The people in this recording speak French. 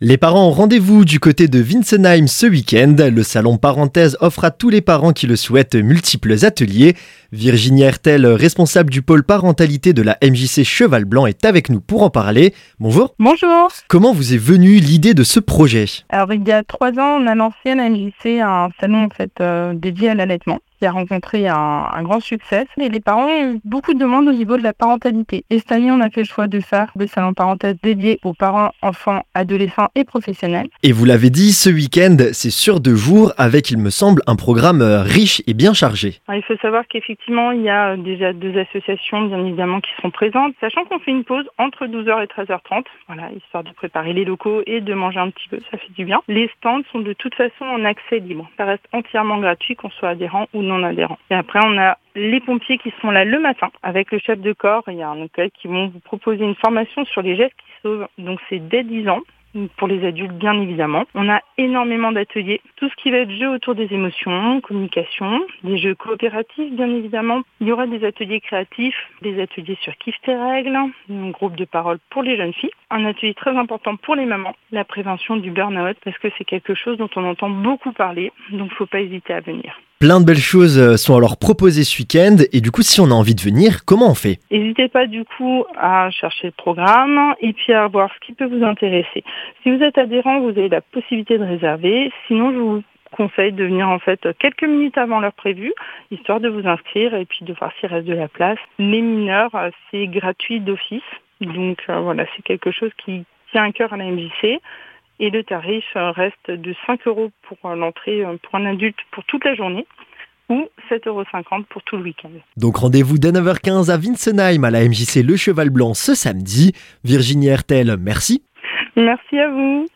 Les parents ont rendez-vous du côté de Winsenheim ce week-end. Le salon Parenthèse offre à tous les parents qui le souhaitent multiples ateliers. Virginie Hertel, responsable du pôle parentalité de la MJC Cheval Blanc, est avec nous pour en parler. Bonjour. Bonjour. Comment vous est venue l'idée de ce projet? Alors il y a trois ans, on a lancé à la MJC un salon en fait euh, dédié à l'allaitement qui a rencontré un, grand succès. Et les parents ont eu beaucoup de demandes au niveau de la parentalité. Et cette année, on a fait le choix de faire le salon parenthèse dédié aux parents, enfants, adolescents et professionnels. Et vous l'avez dit, ce week-end, c'est sur deux jours avec, il me semble, un programme euh, riche et bien chargé. il faut savoir qu'effectivement, il y a déjà deux associations, bien évidemment, qui seront présentes, sachant qu'on fait une pause entre 12h et 13h30, voilà, histoire de préparer les locaux et de manger un petit peu, ça fait du bien. Les stands sont de toute façon en accès libre. Ça reste entièrement gratuit, qu'on soit adhérent ou non adhérents. Et après, on a les pompiers qui sont là le matin avec le chef de corps. Il y a un hôtel qui vont vous proposer une formation sur les gestes qui sauvent. Donc c'est dès 10 ans pour les adultes bien évidemment. On a énormément d'ateliers, tout ce qui va être jeu autour des émotions, communication, des jeux coopératifs bien évidemment. Il y aura des ateliers créatifs, des ateliers sur kiff tes règles, un groupe de parole pour les jeunes filles, un atelier très important pour les mamans, la prévention du burn-out parce que c'est quelque chose dont on entend beaucoup parler, donc faut pas hésiter à venir. Plein de belles choses euh, sont alors proposées ce week-end et du coup si on a envie de venir, comment on fait? N'hésitez pas du coup à chercher le programme et puis à voir ce qui peut vous intéresser. Si vous êtes adhérent, vous avez la possibilité de réserver. Sinon, je vous conseille de venir en fait quelques minutes avant l'heure prévue, histoire de vous inscrire et puis de voir s'il reste de la place. Les mineurs, euh, c'est gratuit d'office. Donc euh, voilà, c'est quelque chose qui tient un cœur à la MJC et le tarif euh, reste de 5 euros pour euh, l'entrée euh, pour un adulte pour toute la journée ou 7,50 euros pour tout le week-end. Donc rendez-vous dès 9h15 à Winsenheim à la MJC Le Cheval Blanc ce samedi. Virginie Hertel, merci. Merci à vous.